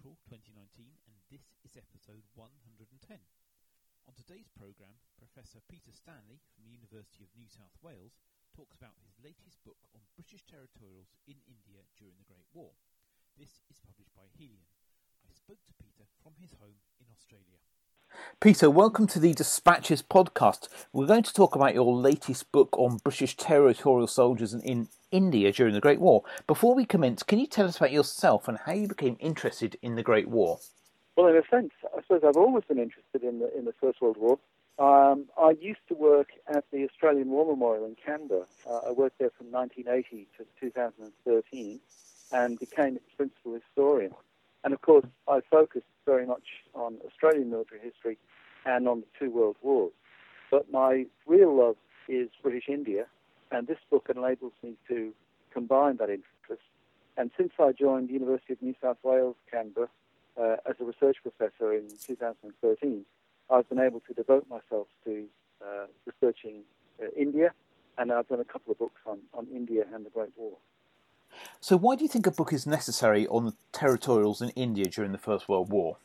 April 2019 and this is episode 110. On today's programme, Professor Peter Stanley from the University of New South Wales talks about his latest book on British territorials in India during the Great War. This is published by Helion. I spoke to Peter from his home in Australia. Peter, welcome to the Dispatches podcast. We're going to talk about your latest book on British territorial soldiers in India during the Great War. Before we commence, can you tell us about yourself and how you became interested in the Great War? Well, in a sense, I suppose I've always been interested in the in the First World War. Um, I used to work at the Australian War Memorial in Canberra. Uh, I worked there from 1980 to 2013 and became its principal historian. And of course, I focused very much on Australian military history and on the two world wars. But my real love is British India, and this book enables me to combine that interest. And since I joined the University of New South Wales, Canberra, uh, as a research professor in 2013, I've been able to devote myself to uh, researching uh, India, and I've done a couple of books on, on India and the Great War. So, why do you think a book is necessary on the territorials in India during the First World War?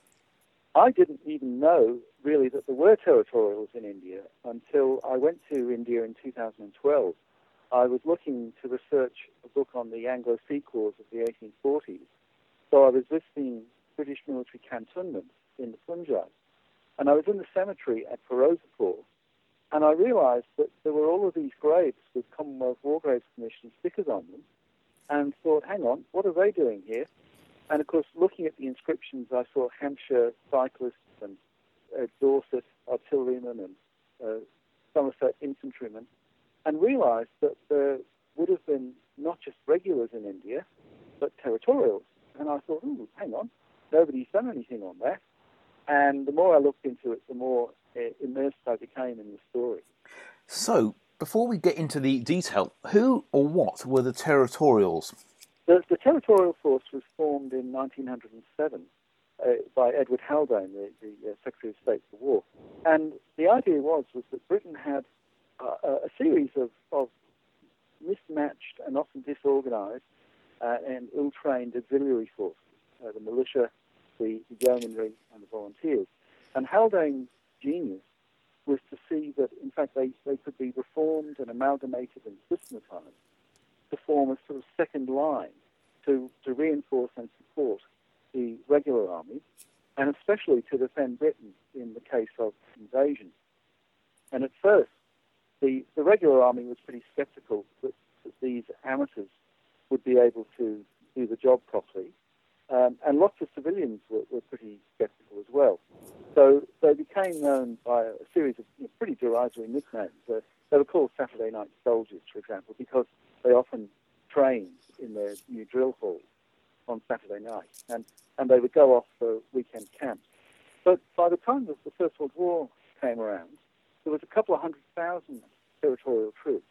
I didn't even know really that there were territorials in India until I went to India in 2012. I was looking to research a book on the Anglo Sikh Wars of the 1840s. So I was visiting British military cantonments in the Punjab. And I was in the cemetery at Ferozepur, and I realized that there were all of these graves with Commonwealth War Graves Commission stickers on them, and thought, hang on, what are they doing here? And of course, looking at the inscriptions, I saw Hampshire cyclists and uh, Dorset artillerymen and uh, Somerset infantrymen, and realized that there would have been not just regulars in India, but territorials. And I thought, ooh, hang on, nobody's done anything on that. And the more I looked into it, the more uh, immersed I became in the story. So, before we get into the detail, who or what were the territorials? The, the territorial force was formed in 1907 uh, by Edward Haldane, the, the uh, Secretary of State for War. And the idea was, was that Britain had uh, a series of, of mismatched and often disorganized uh, and ill-trained auxiliary forces, uh, the militia, the, the yeomanry, and the volunteers. And Haldane's genius was to see that, in fact, they, they could be reformed and amalgamated and systematized to form a sort of second line to, to reinforce and support the regular army, and especially to defend Britain in the case of invasion. And at first, the, the regular army was pretty skeptical that, that these amateurs would be able to do the job properly. Um, and lots of civilians were, were pretty skeptical as well. So they became known by a series of pretty derisory nicknames. Uh, they were called Saturday night soldiers, for example, because they often trained in their new drill halls on Saturday night, and, and they would go off for weekend camps. But by the time that the First World War came around, there was a couple of hundred thousand territorial troops,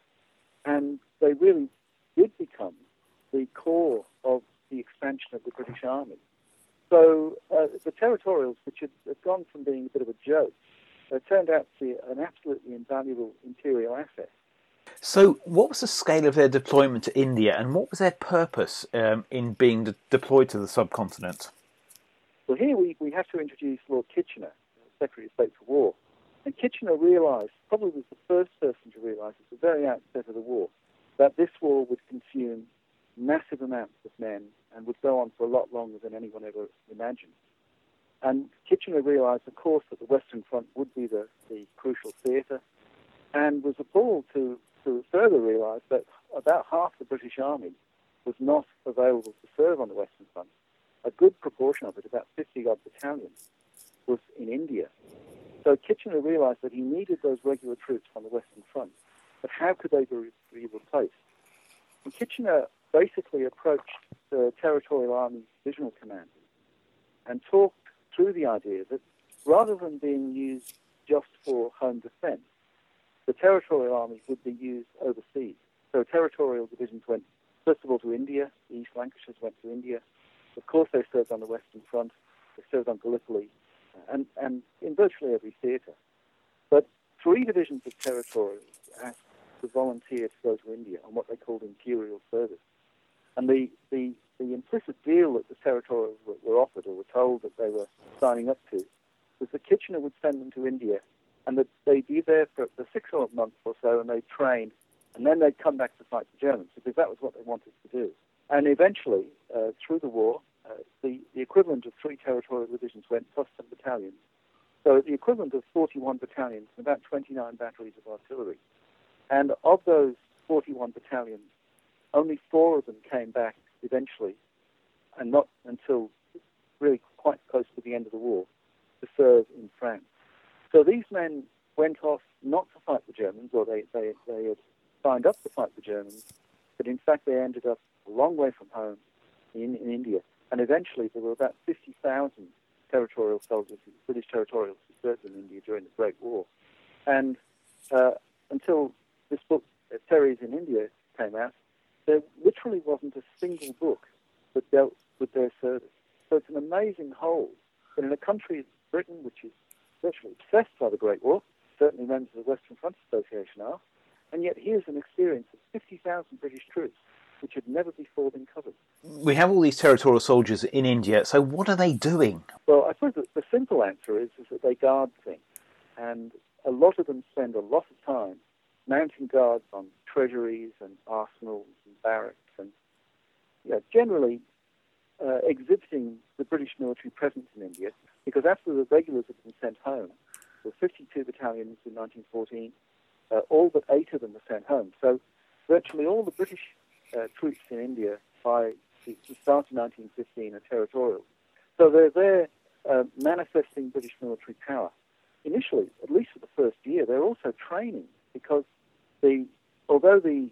and they really did become the core of the expansion of the British Army. So uh, the territorials, which had, had, gone from being a bit of a joke, uh, turned out to be an absolutely invaluable imperial asset. So, what was the scale of their deployment to India, and what was their purpose um, in being de- deployed to the subcontinent? Well, here we, we have to introduce Lord Kitchener, Secretary of State for War. And Kitchener realised, probably was the first person to realise at the very outset of the war, that this war would consume massive amounts of men and would go on for a lot longer than anyone ever imagined. And Kitchener realized, of course, that the Western Front would be the, the crucial theatre and was appalled to, to further realize that about half the British Army was not available to serve on the Western Front. A good proportion of it, about 50 odd battalions, was in India. So Kitchener realized that he needed those regular troops on the Western Front, but how could they be, be replaced? And Kitchener basically approached the Territorial Army Divisional Command and talked through the idea that rather than being used just for home defense, the Territorial Army would be used overseas. So Territorial Divisions went, first of all, to India. The East Lancashires went to India. Of course, they served on the Western Front. They served on Gallipoli uh, and, and in virtually every theatre. But three divisions of territorials asked to volunteer to go to India on what they called imperial service. And the, the, the implicit deal that the territorials were, offered or were told that they were signing up to was that Kitchener would send them to India and that they'd be there for, for six or months or so and they'd train and then they'd come back to fight the Germans because that was what they wanted to do. And eventually, uh, through the war, uh, the, the equivalent of three territorial divisions went plus some battalions. So the equivalent of 41 battalions and about 29 batteries of artillery. And of those 41 battalions, only four of them came back eventually, and not until really quite close to the end of the war, to serve in France. So these men went off not to fight the Germans, or they, they, they had signed up to fight the Germans, but in fact they ended up a long way from home in, in India. And eventually there were about 50,000 territorial soldiers, British territorials, who served in India during the Great War. And uh, until this book, uh, Terriers in India, came out, there literally wasn't a single book that dealt with their service. So it's an amazing whole. But in a country, Britain, which is virtually obsessed by the Great War, certainly members of the Western Front Association are, and yet here's an experience of 50,000 British troops which had never before been covered. We have all these territorial soldiers in India, so what are they doing? Well, I suppose the, the simple answer is, is that they guard things. And a lot of them spend a lot of time mounting guards on treasuries and arsenals and barracks and yeah, generally uh, exhibiting the British military presence in India because after the regulars had been sent home, the 52 battalions in 1914, uh, all but eight of them were sent home. So virtually all the British uh, troops in India by the start of 1915 are territorial. So they're there uh, manifesting British military power. Initially, at least for the first year, they're also training because the although the,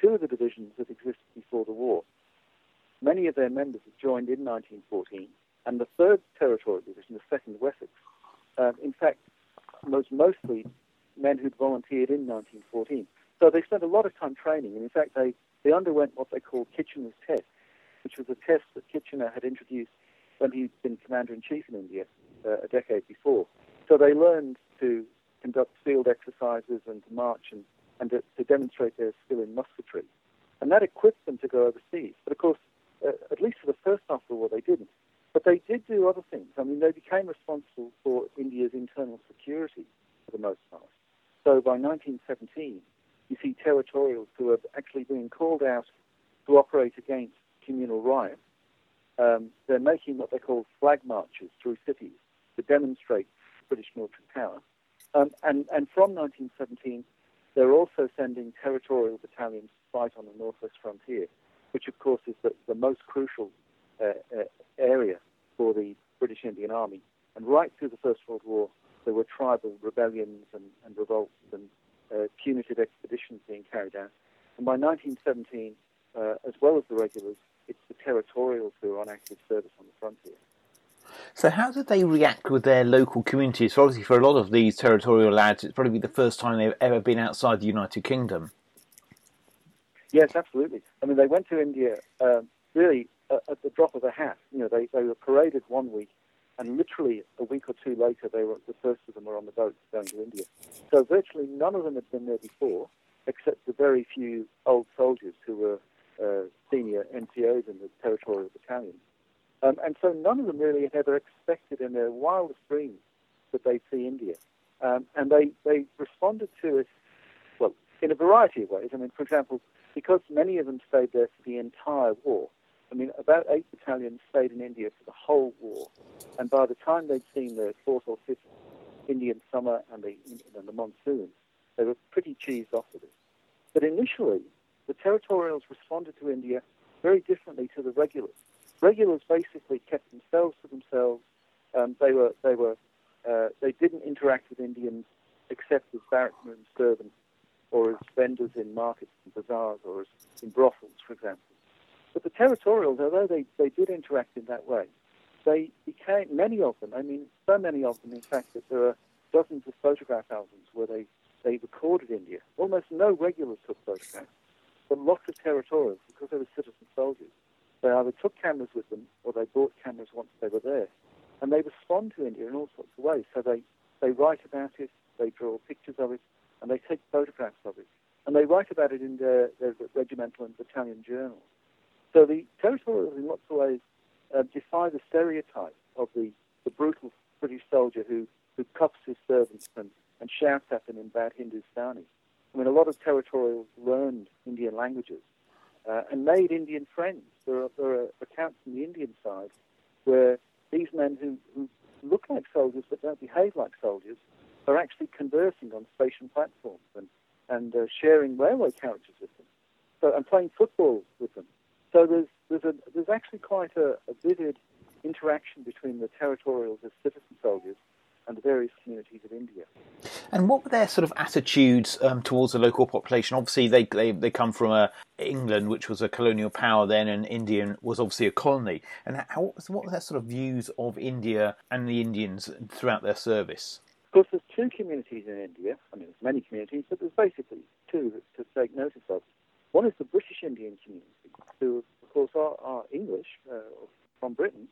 two of the divisions that existed before the war, many of their members had joined in 1914, and the third territorial division, the second Wessex, uh, in fact, was mostly men who'd volunteered in 1914. So they spent a lot of time training, and in fact, they, they underwent what they called Kitchener's Test, which was a test that Kitchener had introduced when he'd been commander in chief in India uh, a decade before. So they learned to conduct field exercises and to march and, and to, to demonstrate their skill in musketry. And that equipped them to go overseas. But of course, uh, at least for the first half of the war, they didn't. But they did do other things. I mean, they became responsible for India's internal security for the most part. So by 1917, you see territorials who are actually being called out to operate against communal riots. Um, they're making what they call flag marches through cities to demonstrate British military power. Um, and, and from 1917, they're also sending territorial battalions to fight on the northwest frontier, which of course is the, the most crucial uh, uh, area for the British Indian Army. And right through the First World War, there were tribal rebellions and, and revolts and uh, punitive expeditions being carried out. And by 1917, uh, as well as the regulars, it's the territorials who are on active service on the frontier. So, how did they react with their local communities? So obviously, for a lot of these territorial lads, it's probably the first time they've ever been outside the United Kingdom. Yes, absolutely. I mean, they went to India um, really at, at the drop of a hat. You know, they, they were paraded one week, and literally a week or two later, they were the first of them were on the boat going to India. So virtually none of them had been there before, except the very few old soldiers who were uh, senior NCOs in the territorial battalion. Um, and so none of them really had ever expected in their wildest dreams that they'd see India. Um, and they, they responded to it, well, in a variety of ways. I mean, for example, because many of them stayed there for the entire war, I mean, about eight battalions stayed in India for the whole war. And by the time they'd seen the fourth or fifth Indian summer and the, and the monsoon, they were pretty cheesed off with it. But initially, the territorials responded to India very differently to the regulars regulars basically kept themselves to themselves. Um, they were they were uh, they didn't interact with Indians except as barrack and servants, or as vendors in markets and bazaars, or as in brothels, for example. But the territorials, although they, they did interact in that way, they became many of them. I mean, so many of them, in fact, that there are dozens of photograph albums where they they recorded India. Almost no regulars took photographs, but lots of territorials because they were citizen soldiers. They either took cameras with them or they bought cameras once they were there. And they respond to India in all sorts of ways. So they, they write about it, they draw pictures of it, and they take photographs of it, and they write about it in their, their regimental and battalion journals. So the territorials, in lots of ways, uh, defy the stereotype of the, the brutal British soldier who, who cuffs his servants and, and shouts at them in bad Hindustani. I mean, a lot of territorials learned Indian languages uh, and made Indian friends. There are, there are accounts from the Indian side where these men who, who look like soldiers but don't behave like soldiers are actually conversing on station platforms and, and uh, sharing railway carriages with them so, and playing football with them. So there's, there's, a, there's actually quite a, a vivid interaction between the territorials as citizen soldiers and the various communities of India. And what were their sort of attitudes um, towards the local population? Obviously, they, they, they come from uh, England, which was a colonial power then, and India was obviously a colony. And how, what were their sort of views of India and the Indians throughout their service? Of course, there's two communities in India. I mean, there's many communities, but there's basically two to take notice of. One is the British Indian community, who, of course, are, are English uh, from Britain.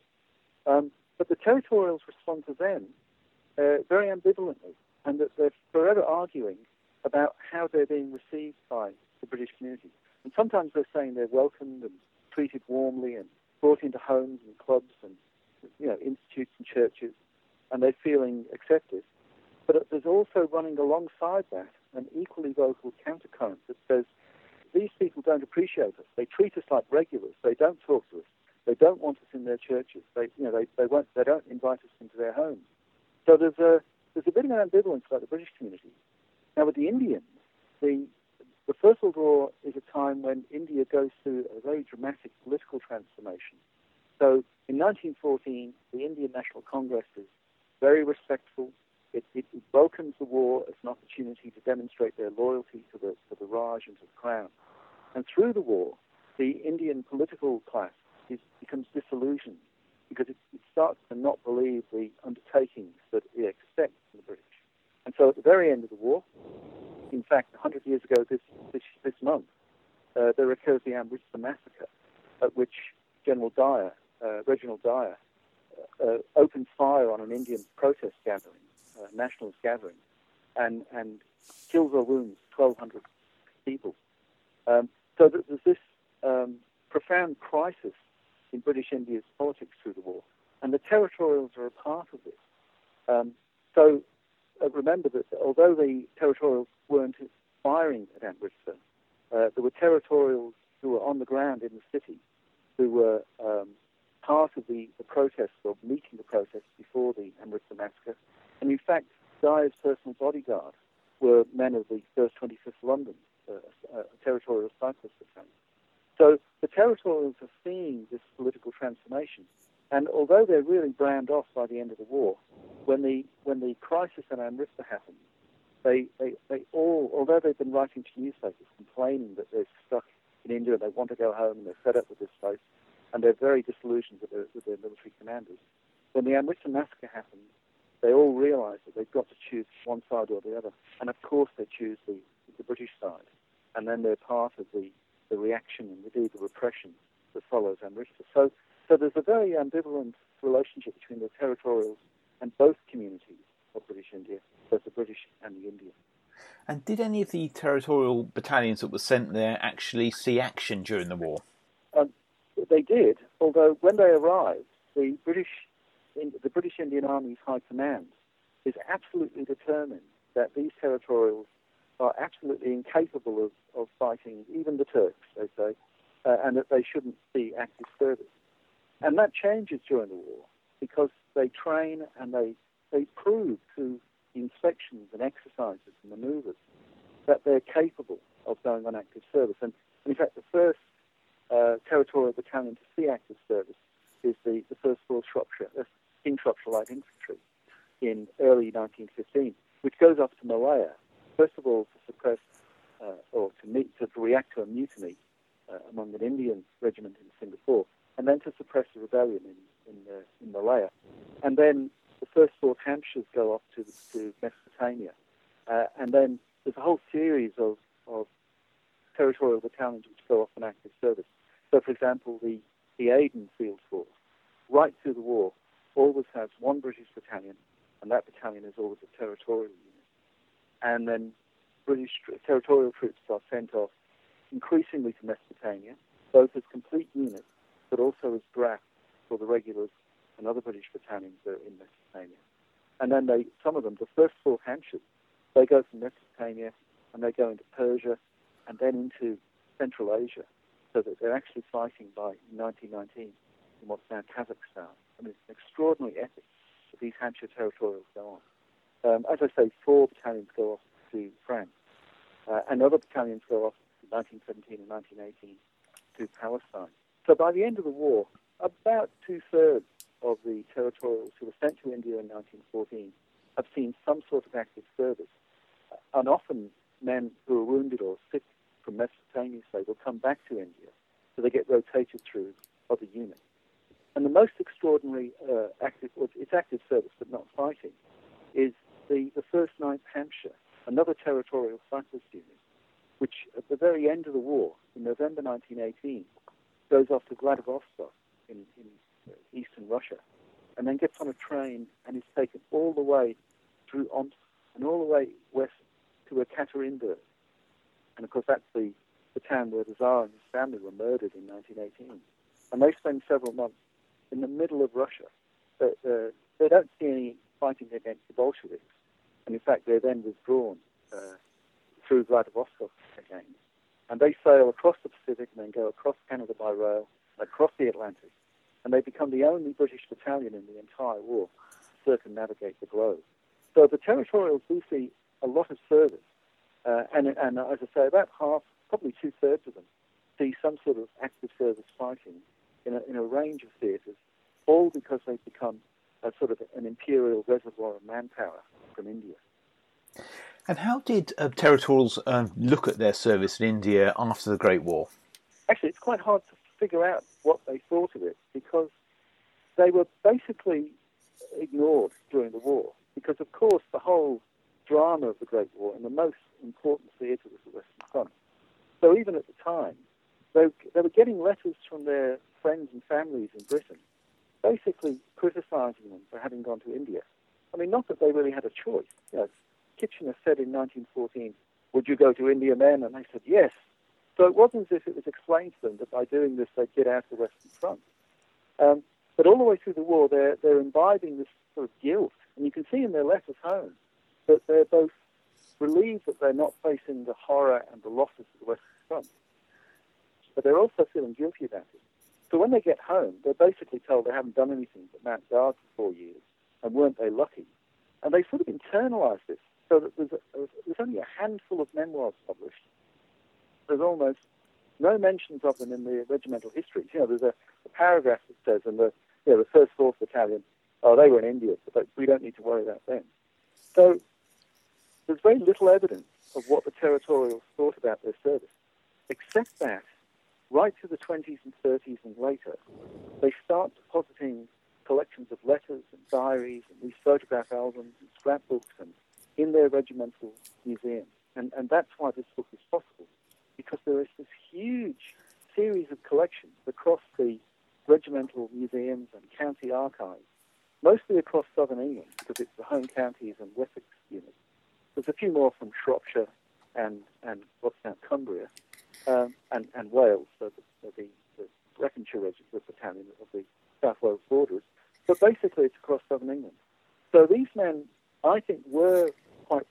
Um, but the territorials respond to them uh, very ambivalently, and that they're forever arguing about how they're being received by the British community. And sometimes they're saying they're welcomed and treated warmly and brought into homes and clubs and you know institutes and churches, and they're feeling accepted. But there's also running alongside that an equally vocal countercurrent that says these people don't appreciate us. They treat us like regulars. They don't talk to us. They don't want us in their churches. They, you know, they, they won't. They don't invite us into their homes. So there's a there's a bit of an ambivalence about the British community. Now with the Indians, the the First World War is a time when India goes through a very dramatic political transformation. So in 1914, the Indian National Congress is very respectful. It, it, welcomes the war as an opportunity to demonstrate their loyalty to the, to the Raj and to the Crown. And through the war, the Indian political class is, becomes disillusioned because it, it, starts to not believe the undertakings that it expects from the British. And so at the very end of the war, in fact, 100 years ago this, this, this month, uh, there occurs the Amritsar massacre, at which General Dyer, uh, Reginald Dyer, uh, uh opens fire on an Indian protest gathering, uh, nationalist gathering, and, and kills or wounds 1,200 people. Um, so there's this um, profound crisis in British India's politics through the war, and the territorials are a part of this. Um, so uh, remember that although the territorials weren't firing at Amritsar, uh, there were territorials who were on the ground in the city who were um, part of the, the protests or meeting the protests before the Amritsar massacre. And in fact, Dyer's personal bodyguard were men of the 1st 25th London, uh, a territorial cyclist battalion. So the territorials are seeing this political transformation. And although they're really browned off by the end of the war, when the, when the crisis in Amritsar happened, they, they, they all, although they've been writing to newspapers complaining that they're stuck in India and they want to go home and they're fed up with this place, and they're very disillusioned with their, with their military commanders, when the Amritsar massacre happened, they all realized that they've got to choose one side or the other. And of course, they choose the, the British side. And then they're part of the the reaction and indeed the repression that follows Amritsar. So, so there's a very ambivalent relationship between the territorials and both communities of British India, both the British and the Indian. And did any of the territorial battalions that were sent there actually see action during the war? Um, they did, although when they arrived, the British, the British Indian Army's High Command is absolutely determined that these territorials are absolutely incapable of, of fighting even the Turks, they say, uh, and that they shouldn't see active service. And that changes during the war because they train and they, they prove through inspections and exercises and maneuvers that they're capable of going on active service. And, in fact, the first uh, territorial battalion to see active service is the, the 1st Royal Shropshire, King Shropshire Light Infantry in early 1915, which goes up to Malaya first of all to suppress uh, or to, meet, to react to a mutiny uh, among an Indian regiment in Singapore, and then to suppress the rebellion in, in, uh, in Malaya. And then the first Fourth Hampshires go off to, to Mesopotamia. Uh, and then there's a whole series of, of territorial battalions which go off on active service. So, for example, the, the Aden Field Force, right through the war, always has one British battalion, and that battalion is always a territorial unit. and then British territorial troops are sent off increasingly to Mesopotamia, both as complete units, but also as drafts for the regulars and other British battalions that are in Mesopotamia. And then they, some of them, the first four Hampshires, they go from Mesopotamia and they go into Persia and then into Central Asia, so that they're actually fighting by 1919 in what's now Kazakhstan. I mean, it's an extraordinary epic that these Hampshire territorials go on. Um, as I say, four battalions go off to France, uh, and other battalions go off in 1917 and 1918 to Palestine. So by the end of the war, about two thirds of the territorials who were sent to India in 1914 have seen some sort of active service. Uh, and often men who are wounded or sick from Mesopotamia, say, will come back to India. So they get rotated through other units. And the most extraordinary uh, active, well, it's active service but not fighting, is the, the 1st 9th Hampshire, another territorial cyclist unit, which at the very end of the war, in November 1918, goes off to Vladivostok in, in eastern Russia, and then gets on a train and is taken all the way through Omsk and all the way west to Ekaterinburg. And of course, that's the, the town where the Tsar and his family were murdered in 1918. And they spend several months in the middle of Russia. But, uh, they don't see any fighting against the Bolsheviks. And in fact, they're then withdrawn uh, through Vladivostok again. And they sail across the Pacific and then go across Canada by rail, across the Atlantic. And they become the only British battalion in the entire war to circumnavigate the globe. So the territorials do see a lot of service. Uh, and, and as I say, about half, probably two thirds of them, see some sort of active service fighting in a, in a range of theatres, all because they've become a sort of an imperial reservoir of manpower from India. And how did uh, territorials uh, look at their service in India after the Great War? Actually, it's quite hard to figure out what they thought of it because they were basically ignored during the war. Because, of course, the whole drama of the Great War and the most important theatre was the Western Front. So even at the time, they, they were getting letters from their friends and families in Britain, basically criticising them for having gone to India. I mean, not that they really had a choice. You know, Kitchener said in 1914, would you go to India then? And they said, yes. So it wasn't as if it was explained to them that by doing this they'd get out of the Western Front. Um, but all the way through the war, they're, they're imbibing this sort of guilt. And you can see in their letters home that they're both relieved that they're not facing the horror and the losses of the Western Front, but they're also feeling guilty about it. So when they get home, they're basically told they haven't done anything but mount guard for four years, and weren't they lucky? And they sort of internalize this, so that there's, a, there's only a handful of memoirs published. There's almost no mentions of them in the regimental histories. You know, there's a, a paragraph that says, and the, you know, the First Fourth Battalion, oh, they were in India, but we don't need to worry about them. So there's very little evidence of what the territorials thought about their service, except that right to the 20s and 30s and later, they start depositing collections of letters and diaries and these photograph albums and scrapbooks and in their regimental museums. And, and that's why this book is possible, because there is this huge series of collections across the regimental museums and county archives, mostly across southern England, because it's the home counties and Wessex units. There's a few more from Shropshire and, and what's now Cumbria um, and, and Wales, so the, the, the Breconshire Regiment Battalion of the South Wales borders. But basically, it's across southern England. So these men, I think, were quite,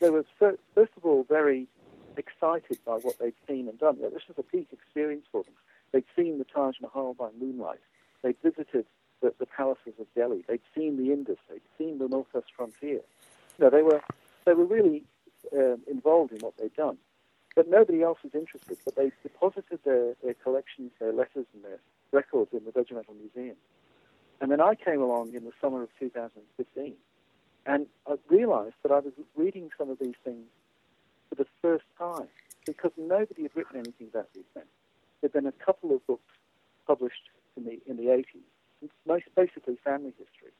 they were, first of all, very excited by what they'd seen and done. This was a peak experience for them. They'd seen the Taj Mahal by moonlight. They'd visited the, the palaces of Delhi. They'd seen the Indus. They'd seen the Northwest frontier. You know, they were, they were really um, involved in what they'd done. But nobody else was interested. But they deposited their, their collections, their letters, and their records in the Regimental Museum. And then I came along in the summer of 2015, and I realized that I was reading some of these things for the first time because nobody had written anything about these men. There'd been a couple of books published in the in the 80s, most basically family history,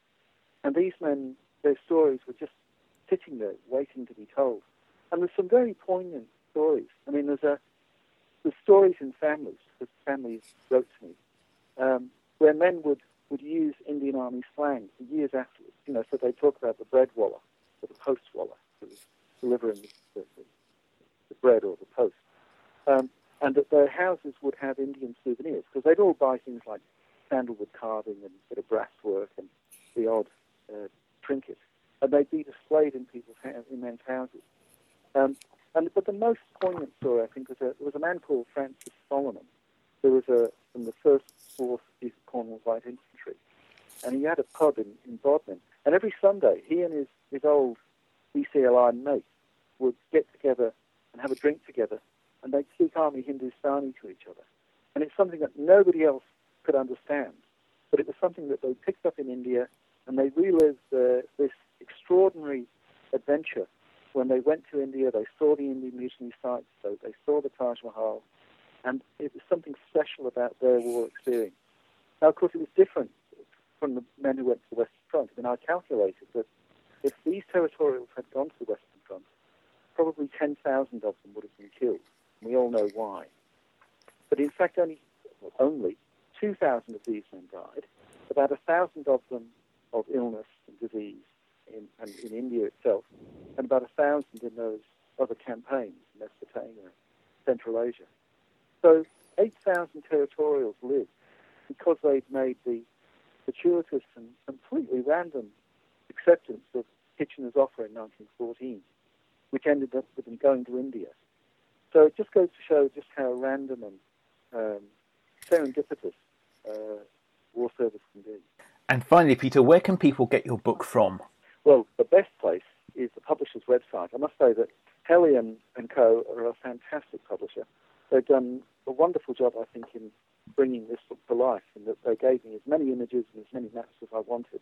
and these men, their stories were just sitting there waiting to be told. And there's some very poignant stories. I mean, there's a there's stories in families that families wrote to me um, where men would would use Indian Army slang for years afterwards. You know, so they talk about the bread wallah or the post wallah. delivering the, the, the bread or the post. Um, and that their houses would have Indian souvenirs because they'd all buy things like sandalwood carving and a bit of brasswork and the odd uh, trinket, and they'd be displayed in people's in men's houses. Um, and but the most poignant story, I think, was a, was a man called Francis Solomon, who was a from the first fourth East Cornwall Light Infantry, and he had a pub in, in Bodmin. And every Sunday, he and his his old DCLI mate would get together and have a drink together and they'd speak Army Hindustani to each other. And it's something that nobody else could understand. But it was something that they picked up in India and they relived uh, this extraordinary adventure when they went to India. They saw the Indian mutiny sites, so they saw the Taj Mahal, and it was something special about their war experience. Now, of course, it was different from the men who went to the Western Front. I mean, I calculated that if these territorials had gone to the Western Front, probably 10,000 of them would have been killed. We all know why. But in fact, only, only 2,000 of these men died, about 1,000 of them of illness and disease in, and in India itself, and about 1,000 in those other campaigns in Mesopotamia, Central Asia. So 8,000 territorials lived because they'd made the fortuitous and completely random acceptance of Kitchener's offer in 1914, which ended up with him going to India so it just goes to show just how random and um, serendipitous uh, war service can be. And finally, Peter, where can people get your book from? Well, the best place is the publisher's website. I must say that Helion and Co. are a fantastic publisher. They've done a wonderful job, I think, in bringing this book to life, and that they gave me as many images and as many maps as I wanted.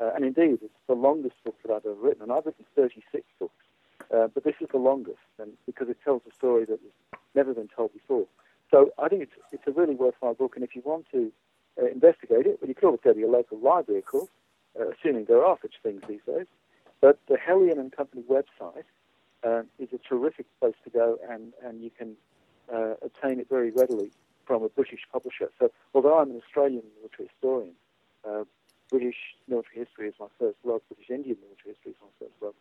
Uh, and indeed, it's the longest book that I've ever written, and I've written 36 books. Uh, but this is the longest, and because it tells a story that has never been told before. So I think it's it's a really worthwhile book, and if you want to uh, investigate it, well, you could always go to your local library, of course, uh, assuming there are such things these days. But the Helion and Company website uh, is a terrific place to go, and and you can uh, obtain it very readily from a British publisher. So although I'm an Australian military historian, uh, British military history is my first love. British Indian military history is my first love.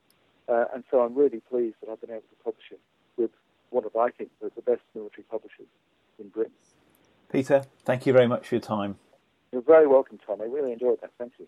Uh, and so I'm really pleased that I've been able to publish it with one of, I think, the, the best military publishers in Britain. Peter, thank you very much for your time. You're very welcome, Tom. I really enjoyed that. Thank you.